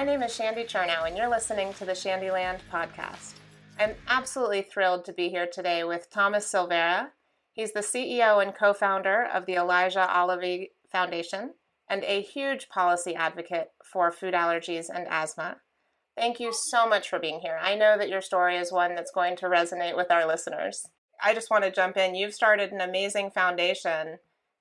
My name is Shandy Chernow, and you're listening to the Shandyland podcast. I'm absolutely thrilled to be here today with Thomas Silvera. He's the CEO and co founder of the Elijah Alavi Foundation and a huge policy advocate for food allergies and asthma. Thank you so much for being here. I know that your story is one that's going to resonate with our listeners. I just want to jump in. You've started an amazing foundation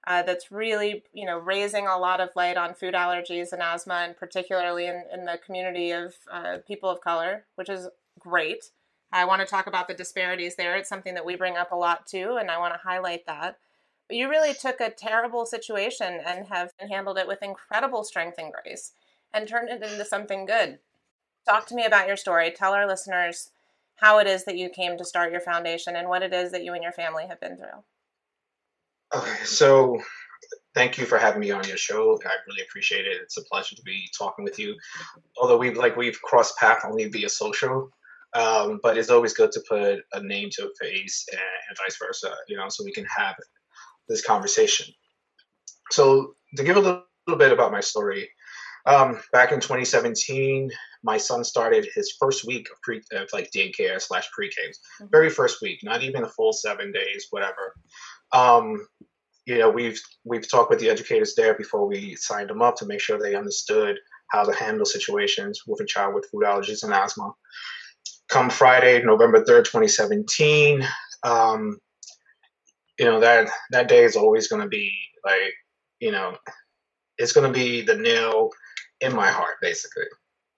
uh, that's really, you know, raising a lot of light on food allergies and asthma, and particularly in, in the community of uh, people of color, which is great. I want to talk about the disparities there. It's something that we bring up a lot too, and I want to highlight that. But you really took a terrible situation and have handled it with incredible strength and grace and turned it into something good. Talk to me about your story. Tell our listeners how it is that you came to start your foundation and what it is that you and your family have been through. Okay, so thank you for having me on your show. I really appreciate it. It's a pleasure to be talking with you. Although we've like we've crossed paths only via social, um, but it's always good to put a name to a face and, and vice versa. You know, so we can have this conversation. So to give a little, little bit about my story, um, back in 2017, my son started his first week of pre of like daycare slash pre-K. Mm-hmm. Very first week, not even a full seven days, whatever. Um, you know, we've we've talked with the educators there before we signed them up to make sure they understood how to handle situations with a child with food allergies and asthma. Come Friday, November third, 2017, um, you know that that day is always going to be like, you know, it's going to be the nail in my heart, basically.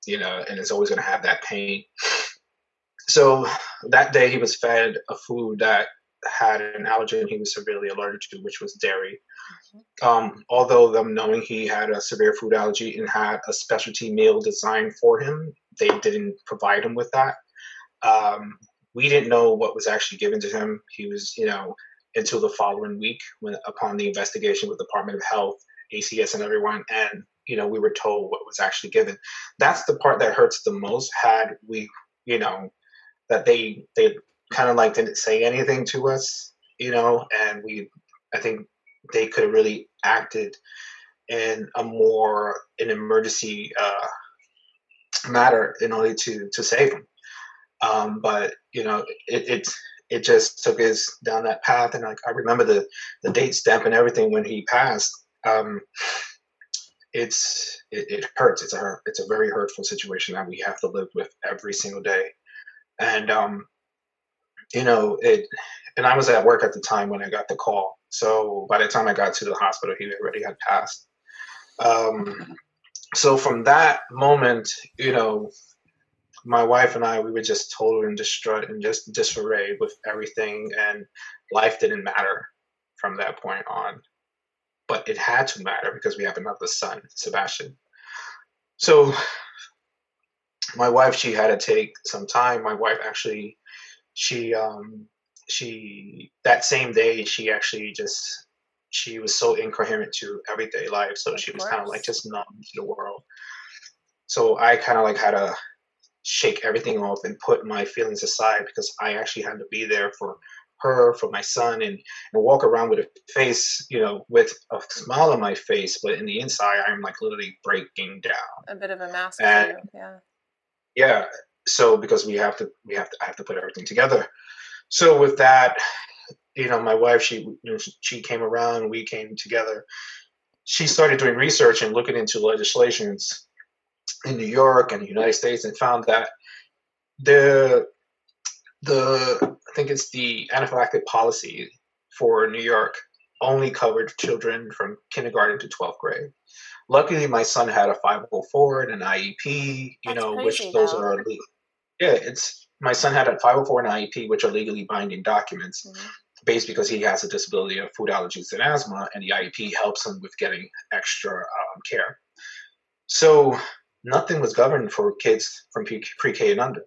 You know, and it's always going to have that pain. So that day, he was fed a food that had an allergen he was severely allergic to, which was dairy. Mm-hmm. Um, although them knowing he had a severe food allergy and had a specialty meal designed for him, they didn't provide him with that. Um, we didn't know what was actually given to him. He was, you know, until the following week when upon the investigation with Department of Health, ACS, and everyone, and you know, we were told what was actually given. That's the part that hurts the most. Had we, you know, that they they kind of like didn't say anything to us, you know, and we, I think they could have really acted in a more an emergency uh, matter in order to to save him. Um, but you know, it, it it just took us down that path, and like I remember the the date stamp and everything when he passed. Um, it's it, it hurts. It's a it's a very hurtful situation that we have to live with every single day, and um, you know, it, and I was at work at the time when I got the call. So by the time I got to the hospital, he already had passed. Um, so from that moment, you know, my wife and I, we were just total and distraught and just disarray with everything, and life didn't matter from that point on. But it had to matter because we have another son, Sebastian. So my wife, she had to take some time. My wife actually she um she that same day she actually just she was so incoherent to everyday life so of she was kind of like just numb to the world so i kind of like had to shake everything off and put my feelings aside because i actually had to be there for her for my son and, and walk around with a face you know with a smile on my face but in the inside i'm like literally breaking down a bit of a mask and, yeah yeah so because we have to we have to I have to put everything together. So with that, you know, my wife she you know, she came around, we came together. She started doing research and looking into legislations in New York and the United States and found that the the I think it's the anaphylactic policy for New York only covered children from kindergarten to 12th grade. Luckily, my son had a 504 and an IEP, you That's know, which those though. are legal. Yeah, it's my son had a 504 and IEP, which are legally binding documents, Mhm. based because he has a disability of food allergies and asthma, and the IEP helps him with getting extra um, care. So nothing was governed for kids from pre K and under.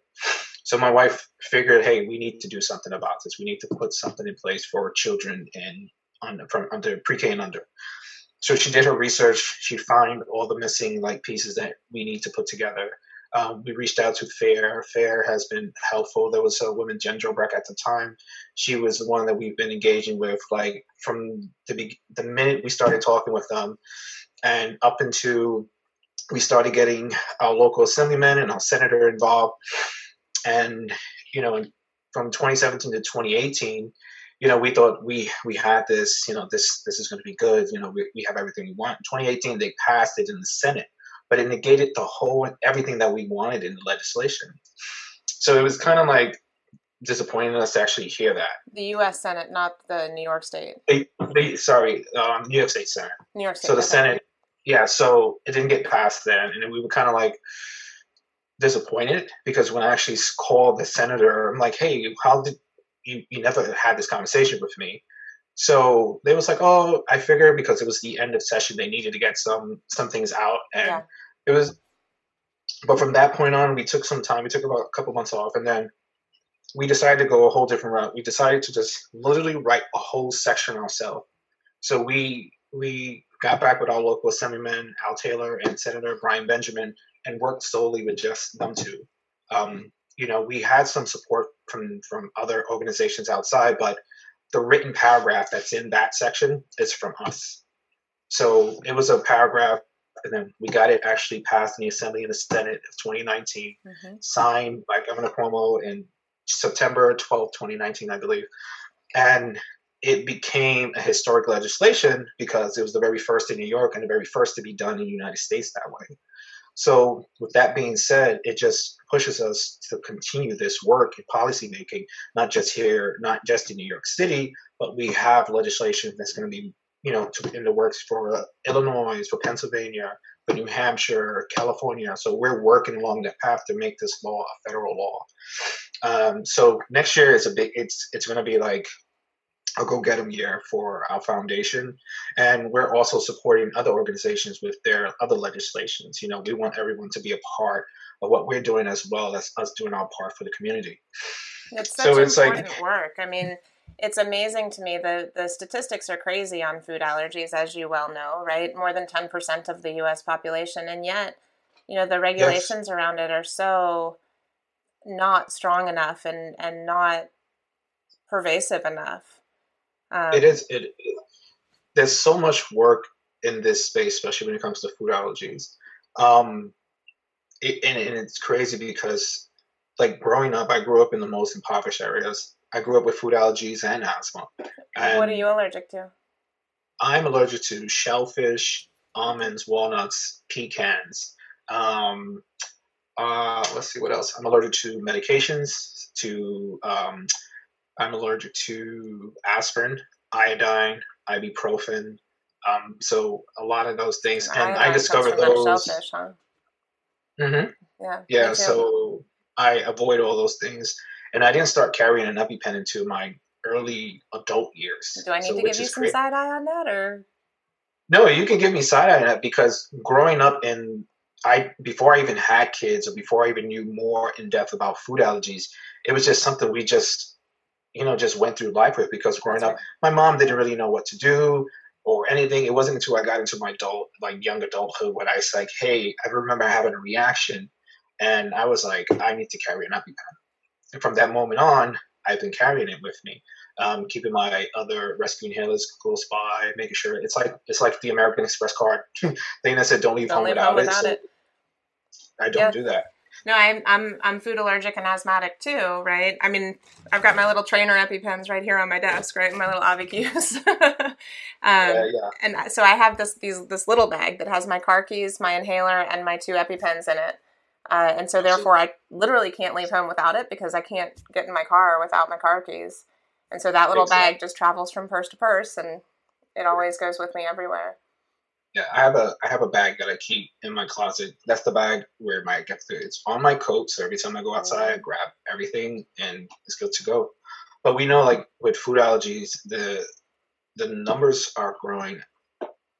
So my wife figured, hey, we need to do something about this. We need to put something in place for children in on, from under pre K and under. So she did her research. She found all the missing like pieces that we need to put together. Um, we reached out to FARE. FARE has been helpful. There was a woman, Jen Jobrack, at the time. She was the one that we've been engaging with, like from the be- the minute we started talking with them, and up into we started getting our local assemblyman and our senator involved. And, you know, from 2017 to 2018, you know, we thought we we had this, you know, this this is going to be good. You know, we, we have everything we want. In 2018, they passed it in the Senate, but it negated the whole everything that we wanted in the legislation. So it was kind of like disappointing us to actually hear that. The U.S. Senate, not the New York State. They, they sorry, um, New York State Senate. New York State. So the. Senate, yeah. So it didn't get passed then, and we were kind of like disappointed because when I actually called the senator, I'm like, "Hey, how did you? You never had this conversation with me." So they was like, "Oh, I figured because it was the end of session, they needed to get some some things out, and Yeah. it was." But from that point on, we took some time. We took about a couple months off, and then we decided to go a whole different route. We decided to just literally write a whole section ourselves. So we we got back with our local assemblyman Al Taylor and Senator Brian Benjamin and worked solely with just them two. Um, you know, we had some support from from other organizations outside, but the written paragraph that's in that section is from us. So it was a paragraph, and then we got it actually passed in the Assembly and the Senate of 2019 Mhm. signed by Governor Cuomo in September 12, 2019, I believe. And it became a historic legislation because it was the very first in New York and the very first to be done in the United States that way. So, with that being said, it just pushes us to continue this work in policymaking, not just here, not just in New York City, but we have legislation that's going to be, you know, in the works for uh, Illinois, for Pennsylvania, for New Hampshire, California. So we're working along that path to make this law a federal law. Um, so next year is a big. It's it's going to be like a go get 'em year for our foundation, and we're also supporting other organizations with their other legislations. You know, we want everyone to be a part of what we're doing as well as us doing our part for the community. It's such So it's like- important work. I mean, it's amazing to me. The the statistics are crazy on food allergies, as you well know, right? More than ten percent of the U.S. population, and yet, you know, the regulations around it are so not strong enough and and not pervasive enough. Um, it is it, it- there's so much work in this space especially when it comes to food allergies. Um it, and, and it's crazy because like growing up i grew up in the most impoverished areas. I grew up with food allergies and asthma. And what are you allergic to? i'm allergic to shellfish almonds walnuts pecans um uh let's see what else. I'm allergic to medications to um i'm allergic to aspirin iodine ibuprofen um so a lot of those things and Iodine i discovered those shellfish, huh? Mhm. Yeah. yeah so i avoid all those things and i didn't start carrying an epipen until my early adult years do I need so, to give you some great. side eye on that, or No, you can give me side eye on that because growing up in I before I even had kids or before I even knew more in depth about food allergies, it was just something we just you know just went through life with because growing up my mom didn't really know what to do or anything. It wasn't until I got into my adult like young adulthood when I was like, hey, I remember having a reaction and I was like, I need to carry an EpiPen. And from that moment on, I've been carrying it with me um, keeping my other rescue inhalers close by, making sure it's like it's like the American Express card thing that said don't leave Don't home leave without, home without it. it. So I don't Yeah. do that. No, I'm I'm I'm food allergic and asthmatic too, right? I mean, I've got my little trainer EpiPens right here on my desk, right? My little Auvi-Qs. um, yeah, yeah. and so I have this these this little bag that has my car keys, my inhaler, and my two EpiPens in it. Uh, and so therefore, I literally can't leave home without it because I can't get in my car without my car keys. And so that little Exactly. bag just travels from purse to purse, and it always goes with me everywhere. Yeah, I have a I have a bag that I keep in my closet. That's the bag where my get the, it's on my coat. So every time I go oh, outside, I grab everything and it's good to go. But we know like with food allergies, the the numbers are growing.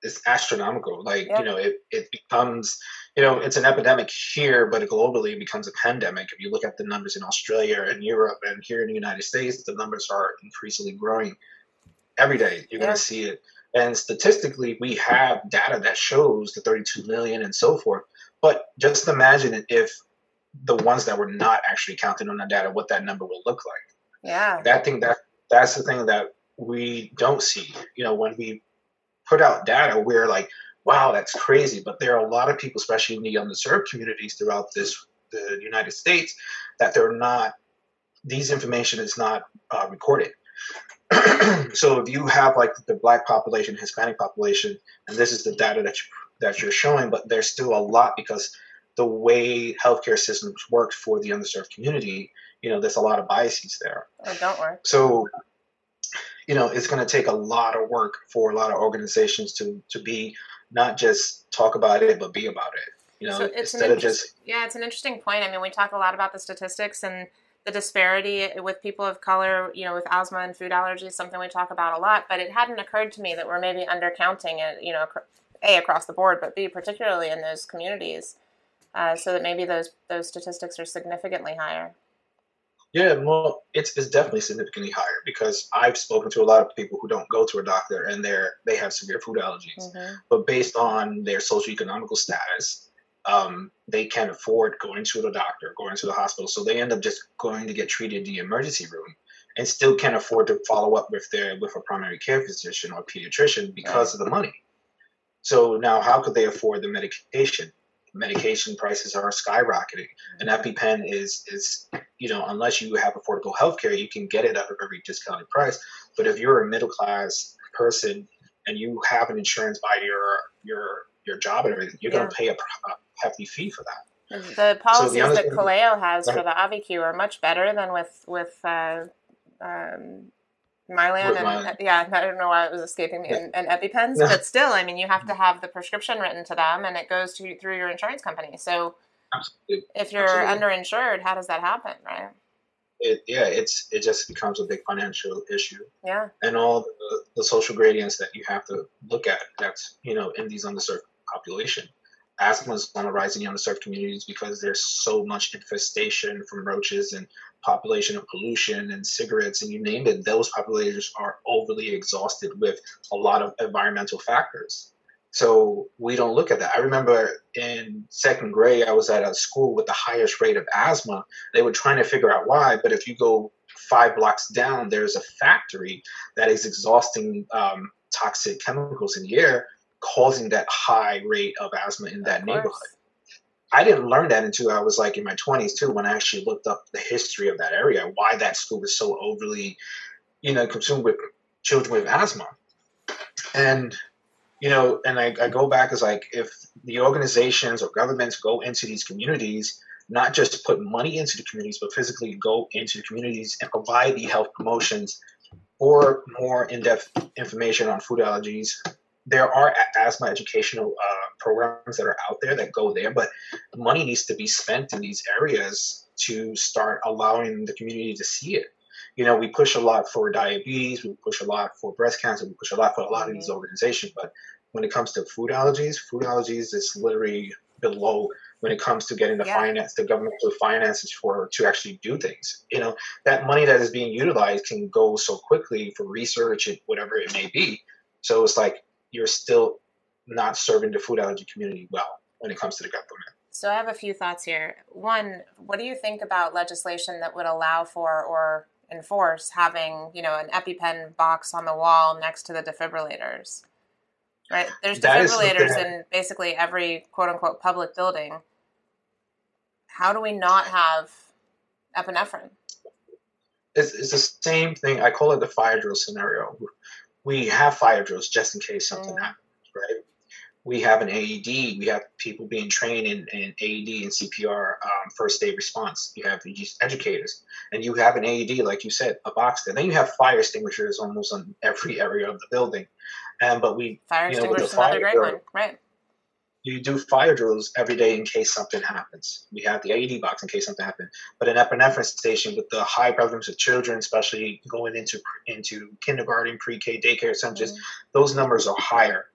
It's astronomical. Like Yeah. you know, it it becomes you know it's an epidemic here, but globally it becomes a pandemic. If you look at the numbers in Australia and Europe and here in the United States, the numbers are increasingly growing every day. You're going to see it. And statistically, we have data that shows the 32 million and so forth. But just imagine if the ones that were not actually counted on that data, what that number will look like. Yeah. That thing that that's the thing that we don't see. You know, when we put out data, we're like wow, that's crazy. But there are a lot of people, especially in the underserved communities throughout this the United States, that they're not. These information is not uh, recorded. so if you have like the black population, Hispanic population, and this is the data that you that you're showing, but there's still a lot because the way healthcare systems work for the underserved community, you know, there's a lot of biases there. Oh, don't work. So, you know, it's going to take a lot of work for a lot of organizations to to be not just talk about it, but be about it. You know, so instead of just yeah, it's an interesting point. I mean, we talk a lot about the statistics and the disparity with people of color, you know, with asthma and food allergies, something we talk about a lot. But it hadn't occurred to me that we're maybe undercounting it, you know, a across the board, but b particularly in those communities, uh, so that maybe those those statistics are significantly higher. Yeah, well, it's, it's definitely significantly higher because I've spoken to a lot of people who don't go to a doctor and they're they have severe food allergies, mm-hmm. but based on their socioeconomical status, um, they can't afford going to the doctor, going to the hospital, so they end up just going to get treated in the emergency room and still can't afford to follow up with their with a primary care physician or pediatrician because right. of the money. So now, how could they afford the medication? Medication prices are skyrocketing. An EpiPen is is you know unless you have affordable health care, you can get it at a very discounted price. But if you're a middle class person and you have an insurance by your your your job and everything, you're yeah. going to pay a, a, hefty fee for that. The policies so the that Kaleo has for the Auvi-Q are much better than with with uh, um, Mylan and yeah, I don't know why it was escaping me, and, and EpiPens, but still, I mean, you have to have the prescription written to them, and it goes to through your insurance company. So, Absolutely. if you're Absolutely. underinsured, how does that happen, right? It, yeah, it's it just becomes a big financial issue. Yeah, and all the, the social gradients that you have to look at. That's you know in these underserved population asthma is on the rise in the underserved communities because there's so much infestation from roaches and population of pollution and cigarettes and you name it, those populations are overly exhausted with a lot of environmental factors. So we don't look at that. I remember in second grade, I was at a school with the highest rate of asthma. They were trying to figure out why, but if you go five blocks down, there's a factory that is exhausting um, toxic chemicals in the air, causing that high rate of asthma in that neighborhood. I didn't learn that until I was like in my 20s too, when I actually looked up the history of that area, why that school was so overly, you know, consumed with children with asthma. And, you know, and I, I go back as like if the organizations or governments go into these communities, not just put money into the communities, but physically go into the communities and provide the health promotions or more in-depth information on food allergies, there are asthma educational uh, programs that are out there that go there, but money needs to be spent in these areas to start allowing the community to see it. You know, we push a lot for diabetes, we push a lot for breast cancer, we push a lot for a lot of these mm-hmm. organizations, but when it comes to food allergies, food allergies is literally below when it comes to getting the yeah. finance, the governmental finances for to actually do things. You know, that money that is being utilized can go so quickly for research and whatever it may be. So it's like you're still not serving the food allergy community well when it comes to the government. So I have a few thoughts here. One, what do you think about legislation that would allow for or enforce having, you know, an EpiPen box on the wall next to the defibrillators? Right? There's defibrillators in basically every quote unquote public building. How do we not have epinephrine? It's, it's the same thing. I call it the fire drill scenario we have fire drills just in case something happens, right? We have an AED. We have people being trained in, in AED and CPR um, first aid response. You have these educators, and you have an AED, like you said, a box there. Then you have fire extinguishers almost on every area of the building. And but we fire you know, extinguishers another great drill, one, right? You do fire drills every day in case something happens. We have the AED box in case something happens. But an epinephrine station with the high prevalence of children, especially going into into kindergarten, pre-K, daycare centers, mm-hmm. those numbers are higher.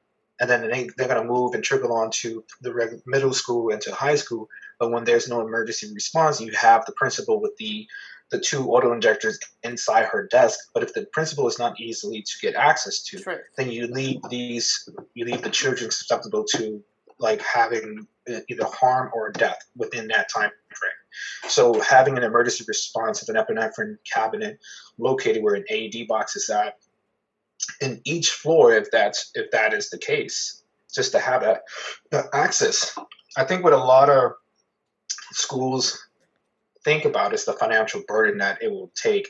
And then they, they're going to move and trickle on to the middle school and to high school. But when there's no emergency response, you have the principal with the the two auto injectors inside her desk. But if the principal is not easily to get access to, True. then you leave these you leave the children susceptible to like having uh, either harm or death within that time frame. So having an emergency response of an epinephrine cabinet located where an AED box is at, in each floor, if that's if that is the case, just to have that access. I think what a lot of schools think about is the financial burden that it will take.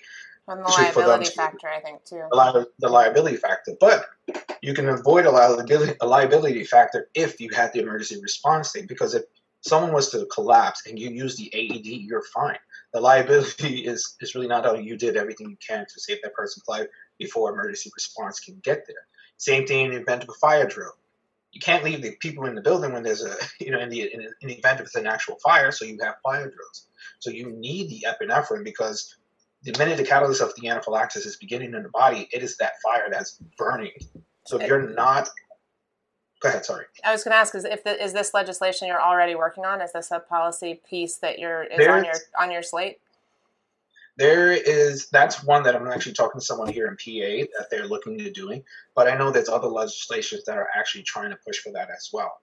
And the liability factor, I think, too. The, li- the liability factor. But you can avoid a liability, a liability factor if you had the emergency response thing. Because if someone was to collapse and you use the AED, you're fine. The liability is, is really not how you did everything you can to save that person's life before emergency response can get there. Same thing in the event of a fire drill. You can't leave the people in the building when there's a, you know, in the, in, in the event of an actual fire, so you have fire drills. So you need the epinephrine because the minute the catalyst of the anaphylaxis is beginning in the body, it is that fire that's burning. So if you're not Go ahead. Sorry. I was going to ask: is if the, is this legislation you're already working on? Is this a policy piece that you're is on your on your slate? There is that's one that I'm actually talking to someone here in PA that they're looking to doing, but I know there's other legislations that are actually trying to push for that as well.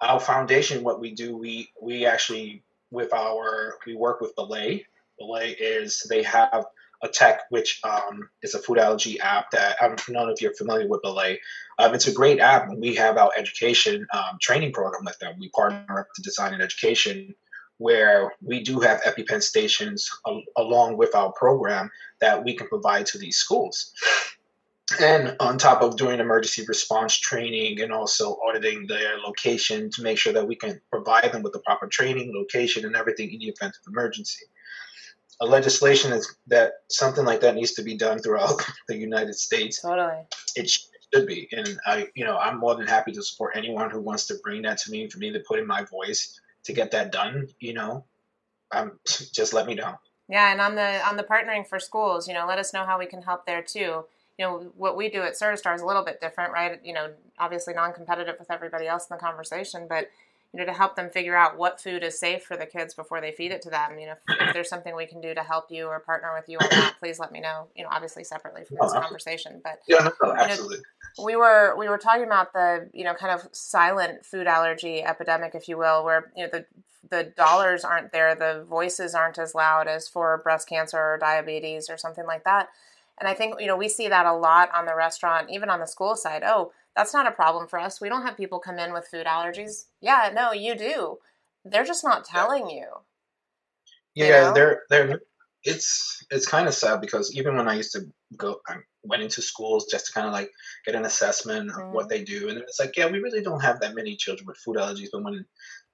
Our foundation, what we do, we we actually with our we work with Belay. Belay is they have a tech which um, is a food allergy app that I don't know if you're familiar with Belay. Um, it's a great app. We have our education um, training program with them. We partner up to design an education where we do have EpiPen stations along with our program that we can provide to these schools. And on top of doing emergency response training and also auditing their location to make sure that we can provide them with the proper training, location, and everything in the event of emergency. A legislation is that something like that needs to be done throughout the United States. Totally. It should be, and I, you know, I'm more than happy to support anyone who wants to bring that to me for me to put in my voice to get that done, you know, um, just let me know. Yeah, and on the on the partnering for schools, you know, let us know how we can help there too. You know, what we do at Certistar is a little bit different, right? You know, obviously non-competitive with everybody else in the conversation, but you know, to help them figure out what food is safe for the kids before they feed it to them. You know, if, if there's something we can do to help you or partner with you on that, please let me know. You know, obviously separately from this conversation, but yeah, no, absolutely. You know, we were we were talking about the you know kind of silent food allergy epidemic, if you will, where you know the the dollars aren't there, the voices aren't as loud as for breast cancer or diabetes or something like that. And I think you know we see that a lot on the restaurant, even on the school side. Oh, that's not a problem for us. We don't have people come in with food allergies. Yeah, no, you do. They're just not telling you. Yeah, you know? they're they're it's it's kind of sad because even when I used to go, I went into schools just to kind of like get an assessment of mm-hmm. what they do, and it's like, yeah, we really don't have that many children with food allergies. But when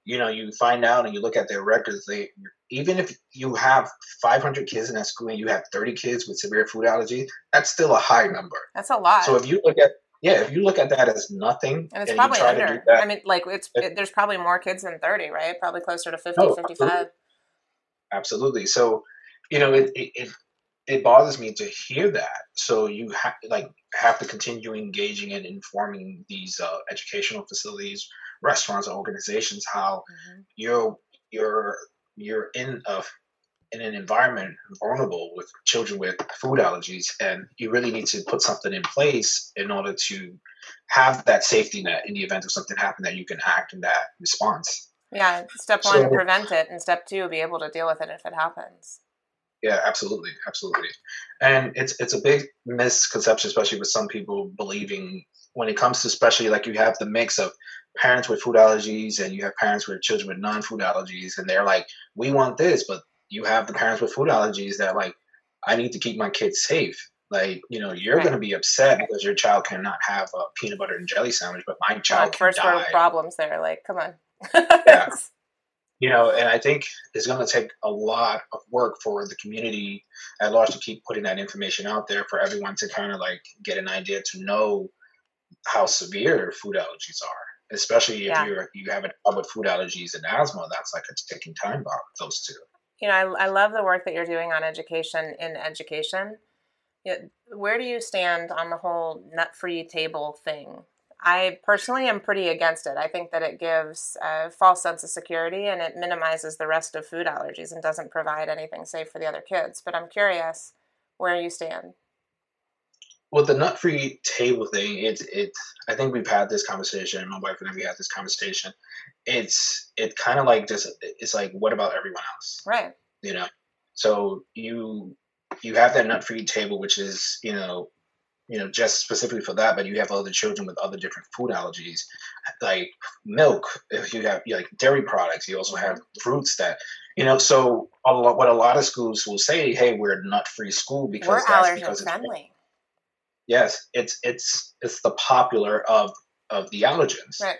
you know you find out and you look at their records, they even if you have 500 kids in that school and you have 30 kids with severe food allergy, that's still a high number. That's a lot. So if you look at yeah, if you look at that as nothing, and it's and probably under. That, I mean, like it's it, there's probably more kids than 30, right? Probably closer to 50, 55. Absolutely. absolutely. So you know, it, it, it bothers me to hear that. So you have like have to continue engaging and informing these uh, educational facilities, restaurants, organizations how mm-hmm. you're you're you're in a in an environment vulnerable with children with food allergies, and you really need to put something in place in order to have that safety net in the event of something happening that you can act in that response. Yeah, step one, so, prevent it, and step two, be able to deal with it if it happens. Yeah, absolutely, absolutely. And it's it's a big misconception, especially with some people believing when it comes to especially like you have the mix of parents with food allergies and you have parents with children with non-food allergies, and they're like, we want this, but you have the parents with food allergies that like, I need to keep my kids safe. Like, you know, you're right. going to be upset because your child cannot have a peanut butter and jelly sandwich, but my child well, first world problems there. Like, come on. yeah you know, and I think it's going to take a lot of work for the community at large to keep putting that information out there for everyone to kind of like get an idea to know how severe food allergies are. Especially if yeah. you're you have a problem with food allergies and asthma, that's like a ticking time bomb. Those two. You know, I, I love the work that you're doing on education in education. Where do you stand on the whole nut-free table thing? I personally am pretty against it. I think that it gives a false sense of security and it minimizes the rest of food allergies and doesn't provide anything safe for the other kids. But I'm curious where you stand. Well, the nut-free table thing, it's it. I think we've had this conversation. My wife and I we had this conversation. It's it kind of like just it's like what about everyone else? Right. You know, so you you have that nut-free table, which is you know you know, just specifically for that, but you have other children with other different food allergies, like milk. If you have like dairy products, you also have fruits that, you know. So a lot, what a lot of schools will say, "Hey, we're a nut-free school because we're that's allergen because it's friendly. Yes, it's it's it's the popular of of the allergens. Right.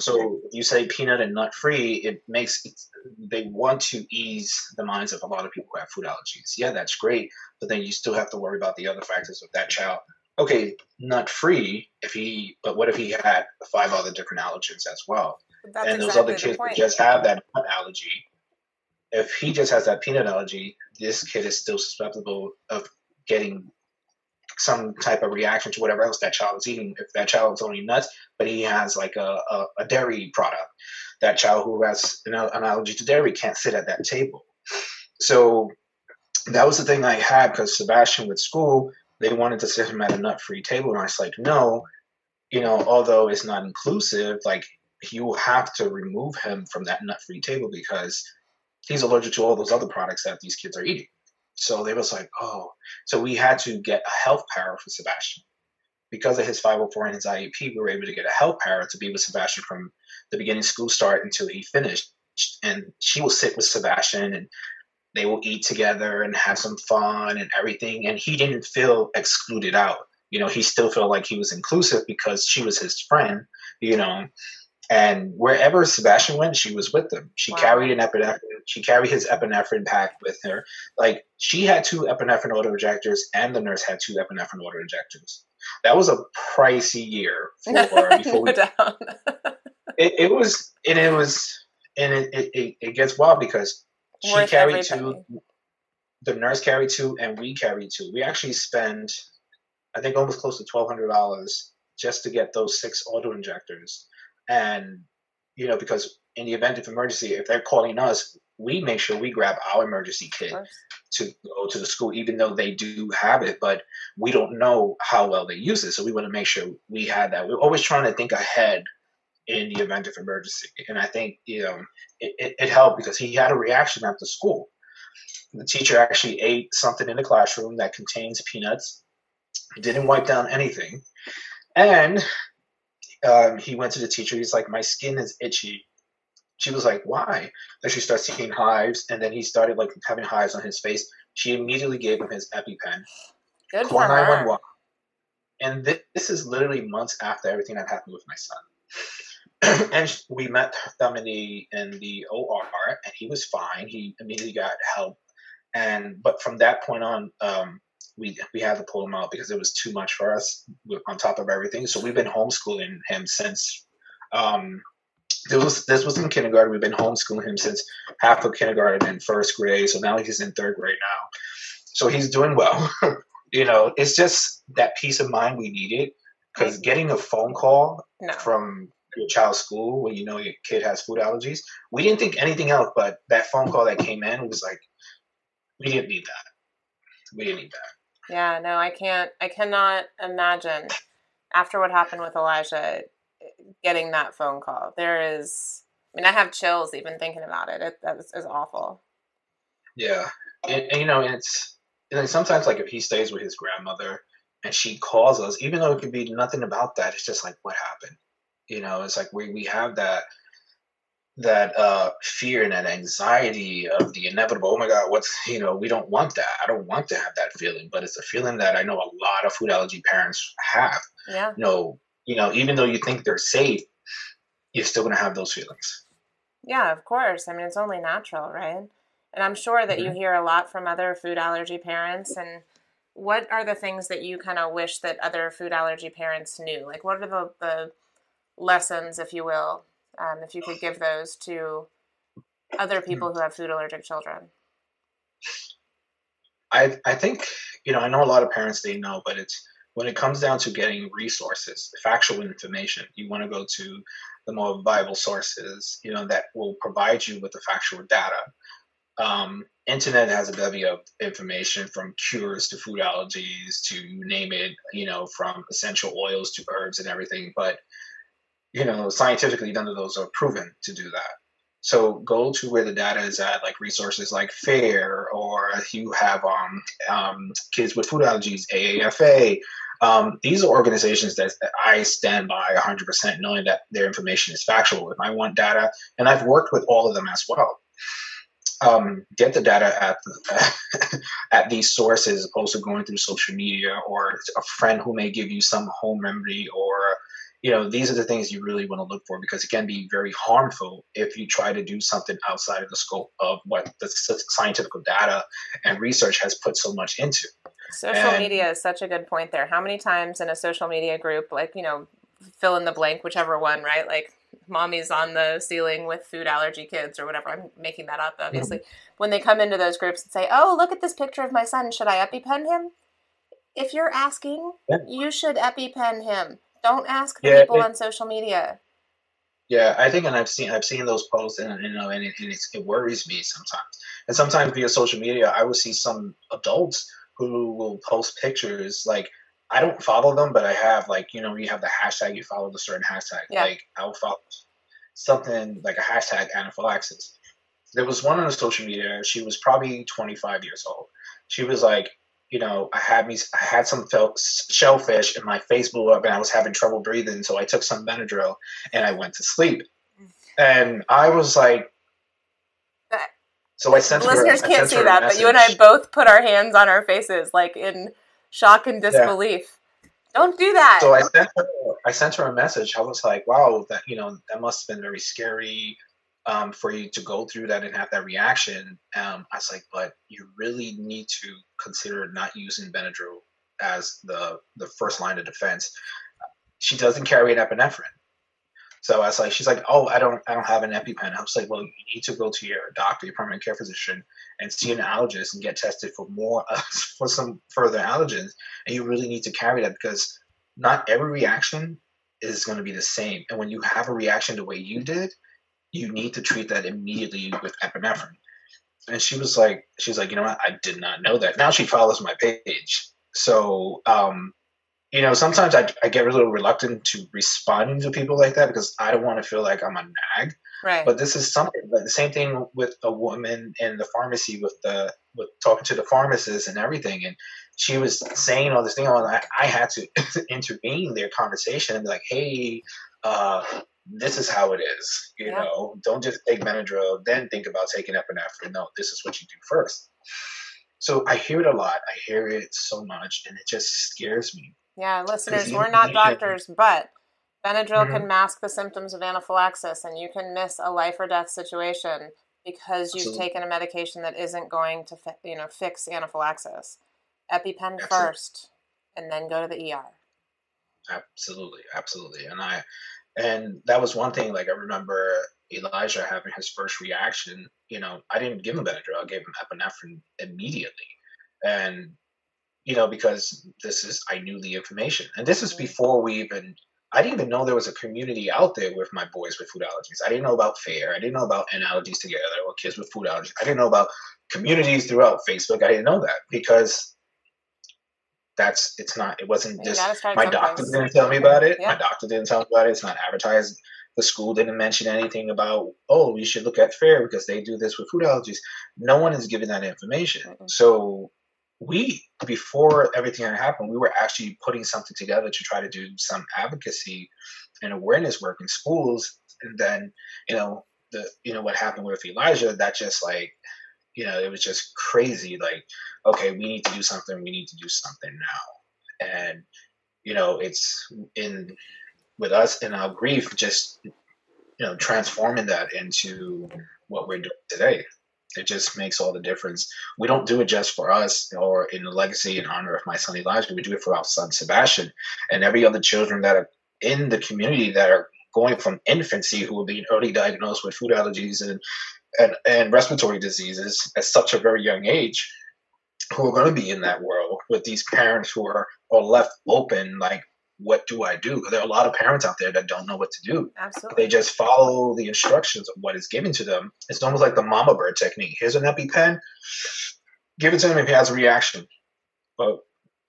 So you say peanut and nut free, it makes it, they want to ease the minds of a lot of people who have food allergies. Yeah, that's great, but then you still have to worry about the other factors of that child. Okay, nut free if he, but what if he had five other different allergens as well? That's and those exactly other kids just have that nut allergy. If he just has that peanut allergy, this kid is still susceptible of getting some type of reaction to whatever else that child is eating. If that child is only nuts, but he has like a, a, a dairy product, that child who has an, an allergy to dairy can't sit at that table. So that was the thing I had because Sebastian with school, they wanted to sit him at a nut free table. And I was like, no, you know, although it's not inclusive, like you have to remove him from that nut free table because he's allergic to all those other products that these kids are eating. So they was like, oh, so we had to get a health power for Sebastian. Because of his 504 and his IEP, we were able to get a health power to be with Sebastian from the beginning school start until he finished. And she will sit with Sebastian and they will eat together and have some fun and everything. And he didn't feel excluded out. You know, he still felt like he was inclusive because she was his friend, you know. And wherever Sebastian went, she was with him. She Wow. carried an epinephrine. She carried his epinephrine pack with her. Like she had two epinephrine auto injectors, and the nurse had two epinephrine auto injectors. That was a pricey year for before we doubt. it, it was and it was and it, it, it, gets wild because she Worth carried every two the nurse carried two and we carried two we actually spent i think almost close to $1200 just to get those six auto injectors and you know because in the event of emergency if they're calling us we make sure we grab our emergency kit to go to the school, even though they do have it, but we don't know how well they use it. So we want to make sure we had that. We're always trying to think ahead in the event of emergency. And I think, you know, it, it, it helped because he had a reaction at the school. The teacher actually ate something in the classroom that contains peanuts, didn't wipe down anything. And um, he went to the teacher. He's like, My skin is itchy. She was like, Why? Then she started seeing hives, and then he started like having hives on his face. She immediately gave him his EpiPen. Good for her. 911. And thi- this is literally months after everything that happened with my son. and we met them in the in the OR, and he was fine. He immediately got help, and but from that point on, um, we we had to pull him out because it was too much for us on top of everything. So we've been homeschooling him since. Um, this was this was in kindergarten. We've been homeschooling him since half of kindergarten and first grade. So now he's in third grade now. So he's doing well. you know, it's just that peace of mind we needed because getting a phone call No. from your child's school when you know your kid has food allergies, we didn't think anything else. But that phone call that came in was like, we didn't need that. We didn't need that. Yeah, no, I can't. I cannot imagine after what happened with Elijah eh, getting that phone call. There is, I mean, I have chills even thinking about it. It that is, is awful. Yeah, and, and you know, and it's and then sometimes like if he stays with his grandmother and she calls us, even though it could be nothing about that, it's just like what happened. You know, it's like we we have that that uh fear and that anxiety of the inevitable. Oh my God, what's you know, we don't want that. I don't want to have that feeling, but it's a feeling that I know a lot of food allergy parents have. Yeah. No, you know, even though you think they're safe, you're still gonna have those feelings. Yeah, of course. I mean, it's only natural, right? And I'm sure that you hear a lot from other food allergy parents. And what are the things that you kind of wish that other food allergy parents knew? Like, what are the, the lessons, if you will, um, if you could give those to other people who have food allergic children? I I think you know I know a lot of parents they know, but it's when it comes down to getting resources, factual information, you want to go to the more viable sources, you know, that will provide you with the factual data. Um, internet has a bevy of information from cures to food allergies to name it, you know, from essential oils to herbs and everything. But you know, scientifically, none of those are proven to do that. So go to where the data is at, like resources like FARE, or you have um, um, kids with food allergies, AAFA. Um, these are organizations that, that I stand by 100%, knowing that their information is factual. If I want data, and I've worked with all of them as well. Um, get the data at the, at these sources, opposed to going through social media or a friend who may give you some home remedy or you know these are the things you really want to look for because it can be very harmful if you try to do something outside of the scope of what the scientific data and research has put so much into. Social and, media is such a good point there. How many times in a social media group like you know fill in the blank whichever one right? Like mommy's on the ceiling with food allergy kids or whatever. I'm making that up obviously. Mm-hmm. when they come into those groups and say oh look at this picture of my son. Should i epipen him? If you're asking yeah. you should epipen him don't ask the yeah, people it, on social media. Yeah, I think, and I've seen I've seen those posts, and you know, and it, and it worries me sometimes. And sometimes via social media, I will see some adults who will post pictures like I don't follow them, but I have like you know you have the hashtag you follow the certain hashtag. Yeah. Like I'll follow something like a hashtag anaphylaxis. There was one on the social media. She was probably 25 years old. She was like, you know, I had me, I had some shellfish, and my face blew up, and I was having trouble breathing. So I took some Benadryl, and I went to sleep. And I was like, so I sent listeners her, can't see that, but you and I both put our hands on our faces, like in shock and disbelief. Yeah. Don't do that. So I sent her, I sent her a message. I was like, wow, that you know, that must have been very scary um, for you to go through that and have that reaction. Um, I was like, but you really need to consider not using Benadryl as the the first line of defense. She doesn't carry an epinephrine. So I was like, she's like, oh, I don't, I don't have an EpiPen. I was like, well, you need to go to your doctor, your primary care physician, and see an allergist and get tested for more, uh, for some further allergens. And you really need to carry that because not every reaction is going to be the same. And when you have a reaction the way you did, you need to treat that immediately with epinephrine. And she was like, she's like, you know what? I did not know that. Now she follows my page. So, um, you know, sometimes I, I get a little reluctant to respond to people like that because I don't want to feel like I'm a nag. Right. But this is something like the same thing with a woman in the pharmacy with the with talking to the pharmacist and everything, and she was saying all this thing. I, I had to intervene their conversation and be like, "Hey, uh, this is how it is. You yeah. know, don't just take Benadryl, then think about taking epinephrine. No, this is what you do first. So I hear it a lot. I hear it so much, and it just scares me. Yeah, listeners, we're not doctors, but Benadryl mm-hmm. can mask the symptoms of anaphylaxis, and you can miss a life or death situation because you've Absolutely. taken a medication that isn't going to, fi- you know, fix anaphylaxis. EpiPen Absolutely. first, and then go to the ER. Absolutely, absolutely, and I and that was one thing. Like I remember Elijah having his first reaction. You know, I didn't give him Benadryl. I gave him epinephrine immediately, and you know because this is I knew the information, and this is before we even. I didn't even know there was a community out there with my boys with food allergies. I didn't know about FARE. I didn't know about End Allergies Together or Kids with Food Allergies. I didn't know about communities throughout Facebook. I didn't know that because that's it's not it wasn't just my doctor didn't tell me about it. Yeah. my doctor didn't tell me about it. It's not advertised. The school didn't mention anything about oh you should look at FARE because they do this with food allergies. No one is giving that information. Mm-hmm. so we before everything had happened we were actually putting something together to try to do some advocacy and awareness work in schools. And then you know the you know what happened with elijah that just like you know it was just crazy like okay, we need to do something. We need to do something now. And you know, it's in with us in our grief, just you know, transforming that into what we're doing today. It just makes all the difference. We don't do it just for us or in the legacy and honor of my son Elijah. We do it for our son Sebastian and every other children that are in the community that are going from infancy who are being early diagnosed with food allergies and, and, and respiratory diseases at such a very young age who are going to be in that world with these parents who are, are left open like what do i do? There are a lot of parents out there that don't know what to do. Absolutely. they just follow the instructions of what is given to them. It's almost like the mama bird technique. Here's an epipen. Give it to him if he has a reaction. But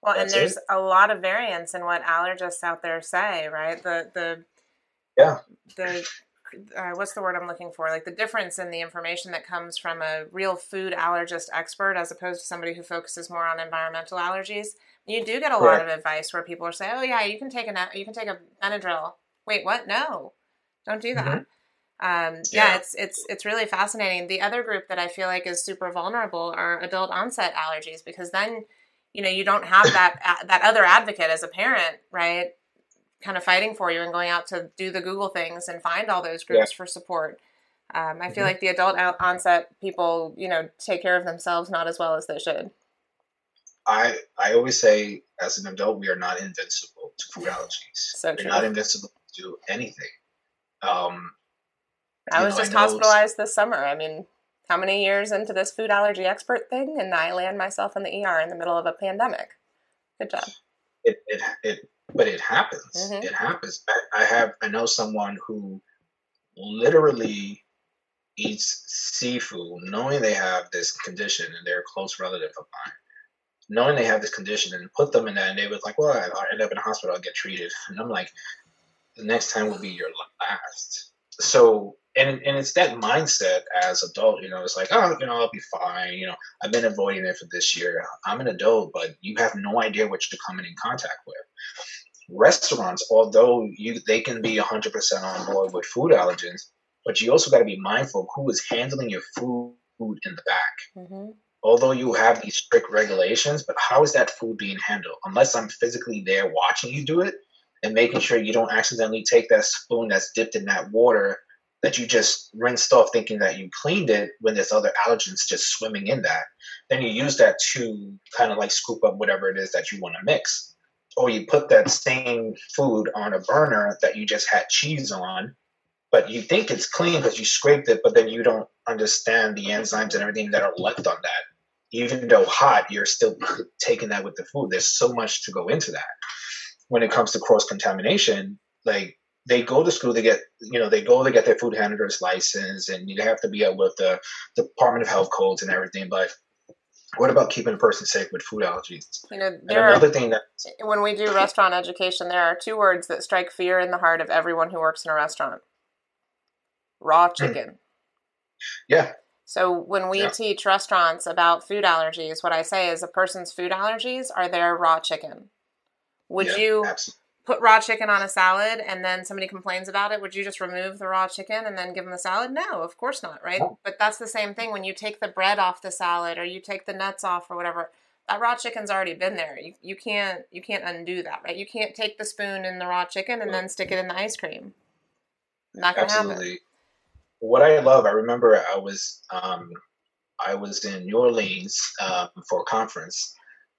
well and there's it. a lot of variance in what allergists out there say right? The the yeah. the uh, what's the word I'm looking for? Like the difference in the information that comes from a real food allergist expert as opposed to somebody who focuses more on environmental allergies. You do get a lot of advice where people are saying, "Oh yeah, you can take a you can take a Benadryl." Wait, what? No, don't do that. Mm-hmm. Um, yeah. yeah, it's it's it's really fascinating. The other group that I feel like is super vulnerable are adult onset allergies because then you know you don't have that that other advocate as a parent, right? Kind of fighting for you and going out to do the Google things and find all those groups yeah. for support. Um, I feel mm-hmm. like the adult onset people, you know, take care of themselves not as well as they should. I I always say, as an adult, we are not invincible to food allergies. So We're not invincible to do anything. Um, I was know, just I hospitalized this summer. I mean, how many years into this food allergy expert thing, and I land myself in the ER in the middle of a pandemic. Good job. It it it but it happens. Mm-hmm. It happens. I, I have I know someone who literally eats seafood knowing they have this condition and they're a close relative of mine knowing they have this condition and put them in that and they was like well i end up in a hospital i'll get treated and i'm like the next time will be your last so and and it's that mindset as adult you know it's like oh you know i'll be fine you know i've been avoiding it for this year i'm an adult but you have no idea what you're coming in contact with restaurants, although you they can be 100% on board with food allergens, but you also got to be mindful of who is handling your food in the back. Mm-hmm. Although you have these strict regulations, but how is that food being handled? Unless I'm physically there watching you do it and making sure you don't accidentally take that spoon that's dipped in that water that you just rinsed off thinking that you cleaned it when there's other allergens just swimming in that. Then you use that to kind of like scoop up whatever it is that you want to mix or you put that same food on a burner that you just had cheese on, but you think it's clean because you scraped it, but then you don't understand the enzymes and everything that are left on that. Even though hot, you're still taking that with the food. There's so much to go into that. When it comes to cross contamination, like they go to school, they get you know they go to get their food handler's license, and you have to be up with the, Department of Health codes and everything. But what about keeping a person safe with food allergies? You know, there another are, thing that when we do restaurant education, there are two words that strike fear in the heart of everyone who works in a restaurant: raw hmm. chicken. Yeah. So when we yeah. teach restaurants about food allergies, what I say is a person's food allergies are their raw chicken. Would yeah, you absolutely put raw chicken on a salad and then somebody complains about it, would you just remove the raw chicken and then give them the salad? No, of course not, right? But that's the same thing when you take the bread off the salad or you take the nuts off or whatever. That raw chicken's already been there. You you can't you can't undo that, right? You can't take the spoon in the raw chicken and then stick it in the ice cream. Not gonna Absolutely. happen. What I love, I remember I was um, I was in New Orleans um, for a conference,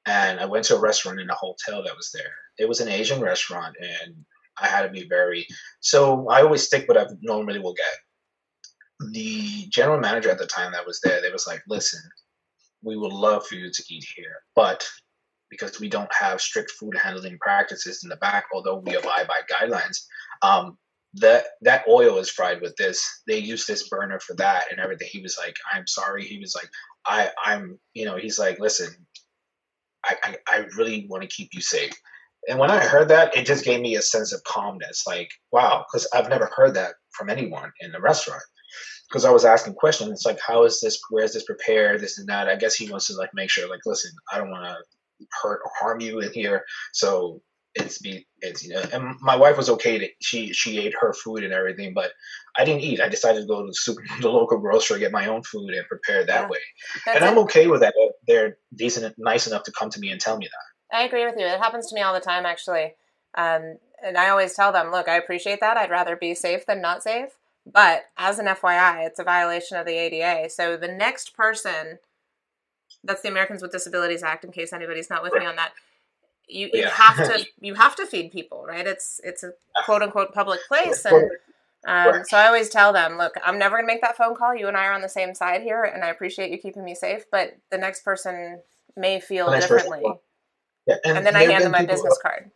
and I went to a restaurant in a hotel that was there it was an Asian restaurant, and I had to be very. So I always stick what I normally will get. The general manager at the time that was there, they was like, "Listen, we would love for you to eat here, but because we don't have strict food handling practices in the back, although we abide by guidelines, um, that that oil is fried with this. They use this burner for that and everything." He was like, "I'm sorry." He was like, "I, I'm, you know," he's like, "Listen, I, I, I really want to keep you safe." And when I heard that, it just gave me a sense of calmness. Like, wow, because I've never heard that from anyone in the restaurant. Because I was asking questions, it's like, how is this? Where is this prepared? This and that. I guess he wants to like make sure, like, listen, I don't want to hurt or harm you in here. So it's be it's you know. And my wife was okay to she she ate her food and everything, but I didn't eat. I decided to go to the, super, the local grocery, get my own food, and prepare that yeah. way. That's and I'm okay with that. They're decent, nice enough to come to me and tell me that. I agree with you. It happens to me all the time, actually. Um, and I always tell them, look, I appreciate that. I'd rather be safe than not safe. But as an FYI, it's a violation of the ADA. So the next person, that's the Americans with Disabilities Act, in case anybody's not with me on that. You, you yeah. have to you have to feed people, right? It's it's a quote unquote public place, and um, so I always tell them, look, I'm never gonna make that phone call. You and I are on the same side here, and I appreciate you keeping me safe. But the next person may feel differently. Person yeah, and, and then I hand them my business card.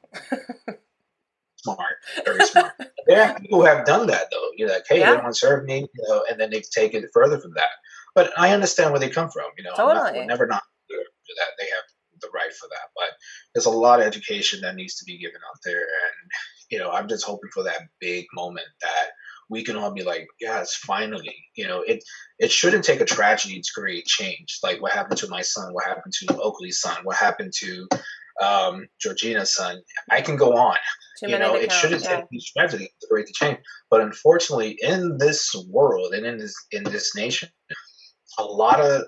smart, very smart. there are people who have done that though. You're like, hey, yeah. they want to serve me, you know, and then they've taken it further from that. But I understand where they come from. You know, totally. Not, never not do that. They have the right for that. But there's a lot of education that needs to be given out there, and you know, I'm just hoping for that big moment that we can all be like, yes, finally. You know, it it shouldn't take a tragedy to create change. Like what happened to my son, what happened to Oakley's son, what happened to um, Georgina's son. I can go on. Too you know, it count, shouldn't yeah. take these tragedy to create the change. But unfortunately, in this world and in this in this nation, a lot of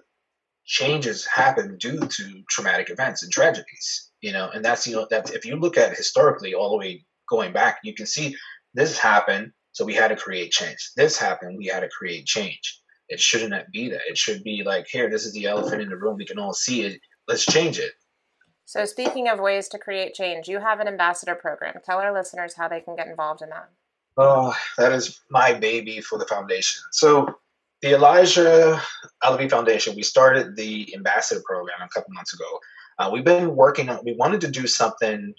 changes happen due to traumatic events and tragedies. You know, and that's you know that if you look at historically all the way going back, you can see this happened, so we had to create change. This happened, we had to create change. It shouldn't be that. It should be like, here, this is the elephant in the room. We can all see it. Let's change it. So, speaking of ways to create change, you have an ambassador program. Tell our listeners how they can get involved in that. Oh, that is my baby for the foundation. So, the Elijah Alavi Foundation, we started the ambassador program a couple months ago. Uh, we've been working on, we wanted to do something,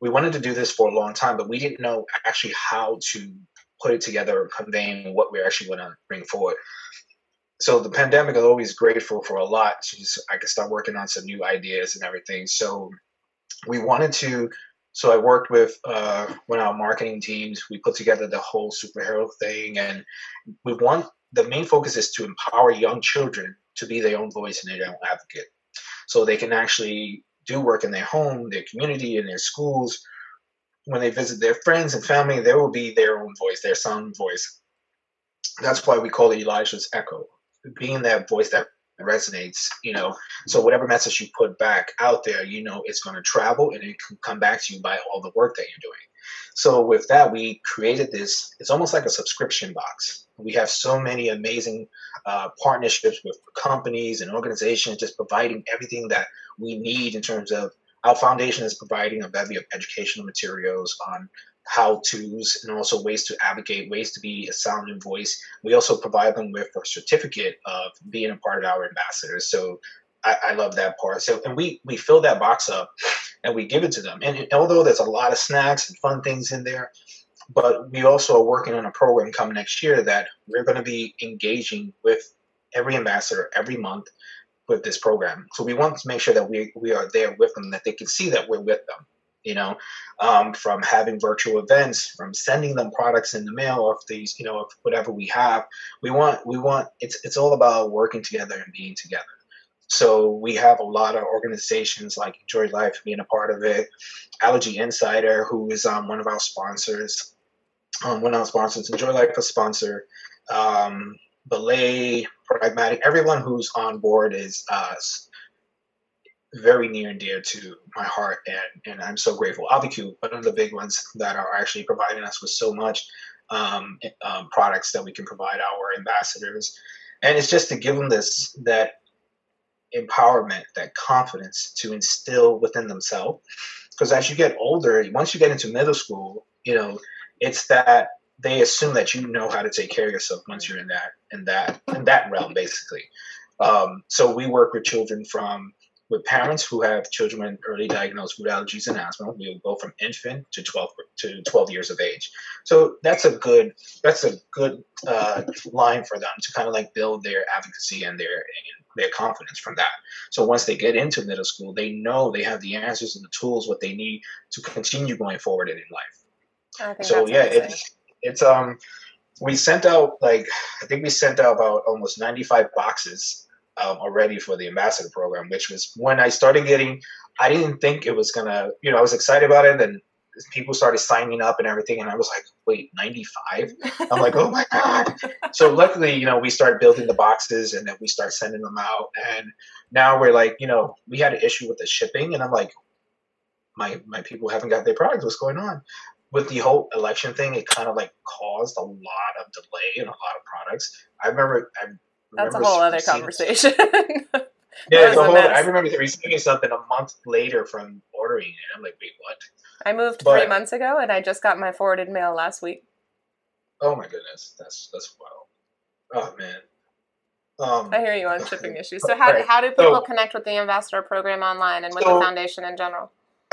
we wanted to do this for a long time, but we didn't know actually how to put it together, and conveying what we're actually going to bring forward so the pandemic is always grateful for a lot. I could start working on some new ideas and everything. So we wanted to. So I worked with uh, one of our marketing teams. We put together the whole superhero thing, and we want the main focus is to empower young children to be their own voice and their own advocate, so they can actually do work in their home, their community, in their schools. When they visit their friends and family, there will be their own voice, their sound voice. That's why we call it Elijah's Echo being that voice that resonates, you know, so whatever message you put back out there, you know, it's going to travel and it can come back to you by all the work that you're doing. So with that, we created this. It's almost like a subscription box. We have so many amazing uh, partnerships with companies and organizations, just providing everything that we need in terms of our foundation is providing a bevy of educational materials on how to's and also ways to advocate, ways to be a sounding voice. We also provide them with a certificate of being a part of our ambassadors. So I, I, love that part. So and we we fill that box up and we give it to them. And although there's a lot of snacks and fun things in there, but we also are working on a program coming next year that we're going to be engaging with every ambassador every month with this program. So we want to make sure that we we are there with them, that they can see that we're with them you know, um, from having virtual events, from sending them products in the mail of these, you know, whatever we have. We want, we want, it's, it's all about working together and being together. So we have a lot of organizations like Enjoy Life being a part of it, Allergy Insider, who is um, one of our sponsors, um, one of our sponsors, Enjoy Life a sponsor, um, Belay, Pragmatic, everyone who's on board is uh, very near and dear to my heart, and, and I'm so grateful. Auvi-Q, one of the big ones that are actually providing us with so much um, um, products that we can provide our ambassadors, and it's just to give them this that empowerment, that confidence to instill within themselves. Because as you get older, once you get into middle school, you know, it's that they assume that you know how to take care of yourself once you're in that in that in that realm, basically. Um, so we work with children from with parents who have children with early diagnosed food allergies and asthma. We will go from infant to 12 to 12 years of age. So that's a good that's a good uh, line for them to kind of like build their advocacy and their their confidence from that. So once they get into middle school, they know they have the answers and the tools what they need to continue going forward in life. So yeah, it's it's um we sent out like I think we sent out about almost 95 boxes um, already for the ambassador program, which was when I started getting. I didn't think it was gonna, you know, I was excited about it, and people started signing up and everything, and I was like, wait, 95? I'm like, oh my god! So luckily, you know, we started building the boxes, and then we start sending them out, and now we're like, you know, we had an issue with the shipping, and I'm like, my my people haven't got their product. What's going on? With the whole election thing, it kind of like caused a lot of delay in a lot of products. I remember I that's a whole other conversation. yeah, whole, I remember receiving something a month later from ordering it. I'm like, wait, what? I moved but, three months ago, and I just got my forwarded mail last week. Oh my goodness, that's that's wild. Oh man. Um, I hear you on shipping issues. So how, right. how do people so, connect with the ambassador program online and with so, the foundation in general?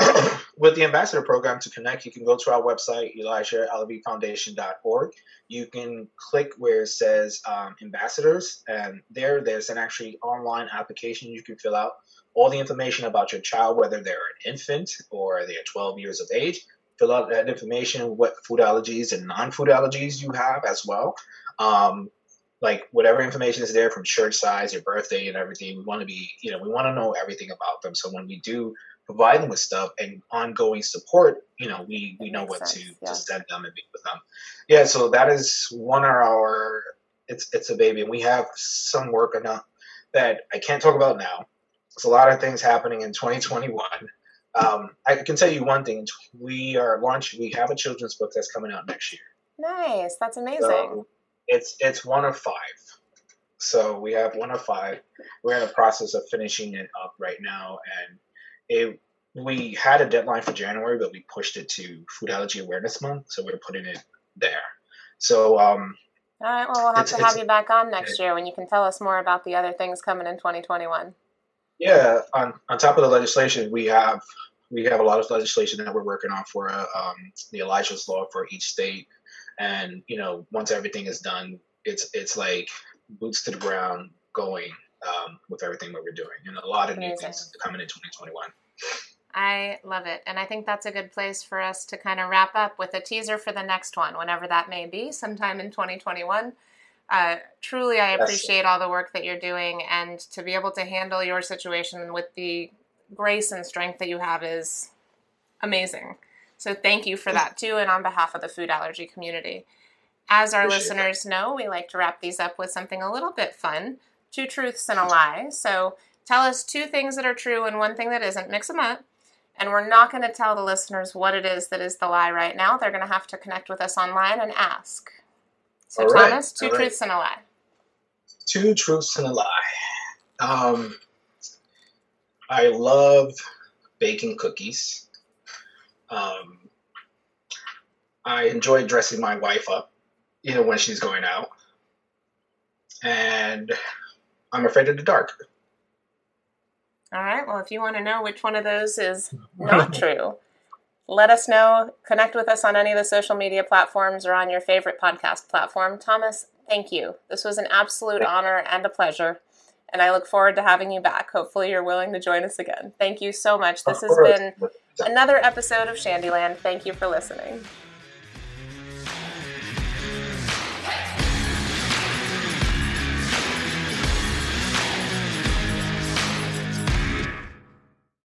with the ambassador program to connect, you can go to our website, elijahalavifoundation.org. You can click where it says um, ambassadors, and there, there's an actually online application you can fill out all the information about your child, whether they're an infant or they're 12 years of age. fill out that information, what food allergies and non-food allergies you have as well. Um, like whatever information is there from shirt size, your birthday, and everything. We want to be, you know, we want to know everything about them. So when we do provide them with stuff and ongoing support, you know, we we know what sense, to, yeah. to send them and meet with them. Yeah, so that is one of our. It's it's a baby, and we have some work enough that I can't talk about now. There's a lot of things happening in 2021. Um, I can tell you one thing: we are launching. We have a children's book that's coming out next year. Nice. That's amazing. So it's it's one of five. So we have one of five. We're in the process of finishing it up right now, and it we had a deadline for January, but we pushed it to Food Allergy Awareness Month, so we're putting it there. So um, All right. Well, we'll have to have you back on next year when you can tell us more about the other things coming in 2021. yeah, on on top of the legislation, we have we have a lot of legislation that we're working on for uh, um, the Elijah's Law for each state, and you know once everything is done, it's it's like boots to the ground going um, with everything that we're doing, and a lot of new things coming in 2021. I love it. And I think that's a good place for us to kind of wrap up with a teaser for the next one, whenever that may be, sometime in 2021. Uh, truly, I appreciate all the work that you're doing, and to be able to handle your situation with the grace and strength that you have is amazing. So, thank you for that too, and on behalf of the food allergy community. As our Appreciate that. listeners know, we like to wrap these up with something a little bit fun two truths and a lie. So, tell us two things that are true and one thing that isn't, mix them up. And we're not going to tell the listeners what it is that is the lie right now. They're going to have to connect with us online and ask. So, All right, Thomas, two all right. truths and a lie. Two truths and a lie. Um, I love baking cookies. Um, I enjoy dressing my wife up, you know, when she's going out. And I'm afraid of the dark. All right. Well, if you want to know which one of those is not true, let us know. Connect with us on any of the social media platforms or on your favorite podcast platform. Thomas, thank you. This was an absolute honor and a pleasure. And I look forward to having you back. Hopefully, you're willing to join us again. Thank you so much. This has been another episode of Shandyland. Thank you for listening.